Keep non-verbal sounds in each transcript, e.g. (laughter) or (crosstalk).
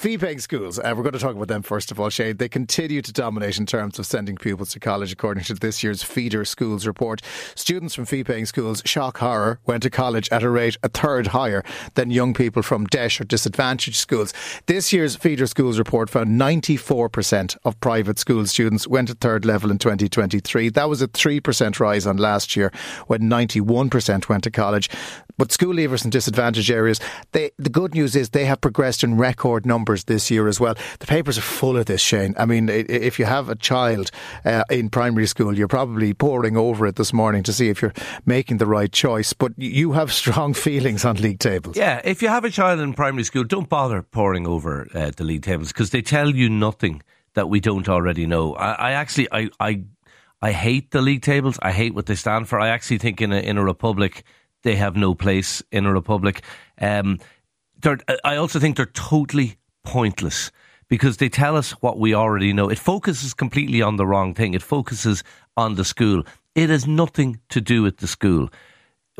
fee paying schools, uh, we're going to talk about them first of all, Shane. They continue to dominate in terms of sending pupils to college, according to this year's Feeder Schools report. Students from fee paying schools, shock horror, went to college at a rate a third higher than young people from DEIS or disadvantaged schools. This year's Feeder Schools report found 94% of private school students went to third level in 2023. That was a 3% rise on last year when 91% went to college. But school leavers in disadvantaged areas, they, the good news is they have progressed in record numbers this year as well. The papers are full of this, Shane. I mean, if you have a child uh, in primary school, you're probably poring over it this morning to see if you're making the right choice. But you have (laughs) strong feelings on league tables. Yeah, if you have a child in primary school, don't bother poring over uh, the league tables because they tell you nothing that we don't already know. I, I actually, I, I, I hate the league tables. I hate what they stand for. I actually think in a in a republic they have no place in a republic. Um, I also think they're totally pointless because they tell us what we already know. It focuses completely on the wrong thing. It focuses on the school. It has nothing to do with the school.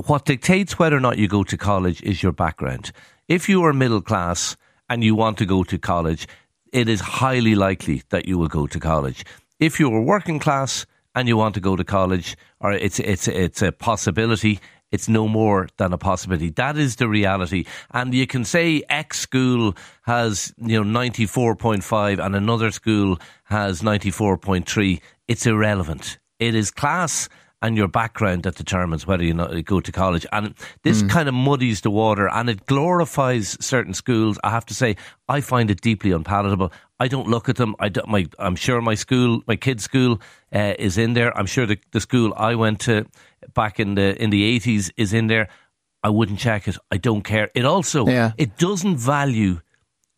What dictates whether or not you go to college is your background. If you are middle class and you want to go to college, it is highly likely that you will go to college. If you are working class and you want to go to college, or it's it's it's a possibility, it's no more than a possibility. That is the reality. And you can say X school has, you know, 94.5 and another school has 94.3. It's irrelevant. It is class and your background that determines whether you go to college. And this mm. kind of muddies the water and it glorifies certain schools. I have to say, I find it deeply unpalatable. I don't look at them. I my, I'm sure my school, my kid's school, uh, is in there. I'm sure the, the school I went to back in the in the eighties is in there. I wouldn't check it. I don't care. It also yeah. it doesn't value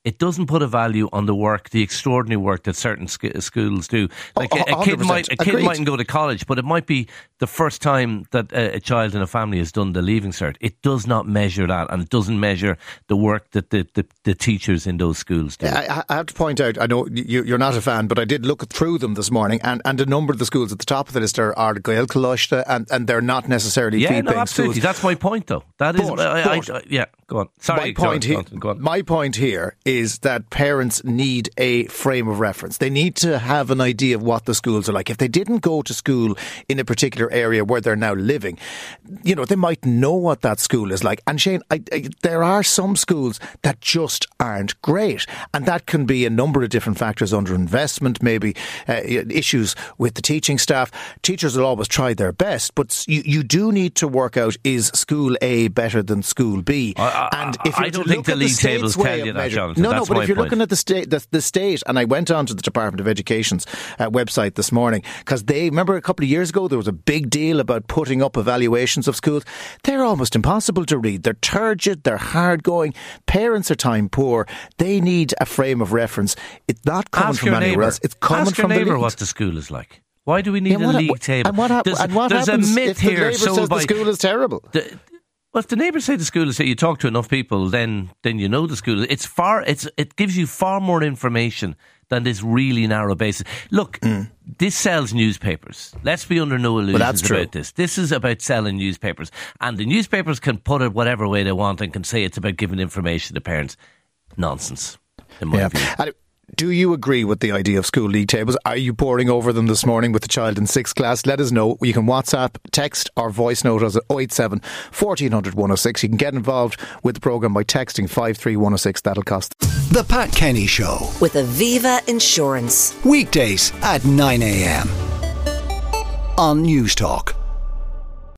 it doesn't put a value on the work, the extraordinary work that certain sc- schools do. Oh, like a, a kid might, a kid mightn't go to college, but it might be the first time that a, a, child in a family has done the leaving cert. It does not measure that, and it doesn't measure the work that the, the, the teachers in those schools do. I, I, have to point out, I know you, are not a fan, but I did look through them this morning, and, and a number of the schools at the top of the list are, are Gael and, and they're not necessarily yeah, no, absolutely. Schools. That's my point, though. That is, but, I, yeah. Go on. Sorry. My point, on, he- go on. my point here is that parents need a frame of reference. They need to have an idea of what the schools are like. If they didn't go to school in a particular area where they're now living, you know, they might know what that school is like. And Shane, I, I, there are some schools that just aren't great. And that can be a number of different factors under investment, maybe uh, issues with the teaching staff. Teachers will always try their best, but you, you do need to work out is school A better than school School B. I, and if you I don't think the league the tables tell you that, Jonathan. No, no, but if you're point. looking at the state, the, the, state, and I went on to the Department of Education's uh, website this morning because they remember a couple of years ago there was a big deal about putting up evaluations of schools. They're almost impossible to read. They're turgid. They're hard going. Parents are time poor. They need a frame of reference. It's not coming Ask from anywhere else. It's coming Ask from your neighbour what the school is like. Why do we need yeah, a league table? And what, hap- there's, and what there's happens a myth if here the neighbour says by, the school is terrible? The, well, if the neighbours say the school is, say you talk to enough people, then then you know the school. It's far. It's it gives you far more information than this really narrow basis. Look, mm. this sells newspapers. Let's be under no illusions well, true. about this. This is about selling newspapers, and the newspapers can put it whatever way they want and can say it's about giving information to parents. Nonsense. In my yeah. view. Do you agree with the idea of school league tables? Are you poring over them this morning with the child in sixth class? Let us know. You can WhatsApp, text, or voice note us at 087 1400 106. You can get involved with the programme by texting 53106. That'll cost. The Pat Kenny Show with Aviva Insurance. Weekdays at 9 a.m. on Newstalk.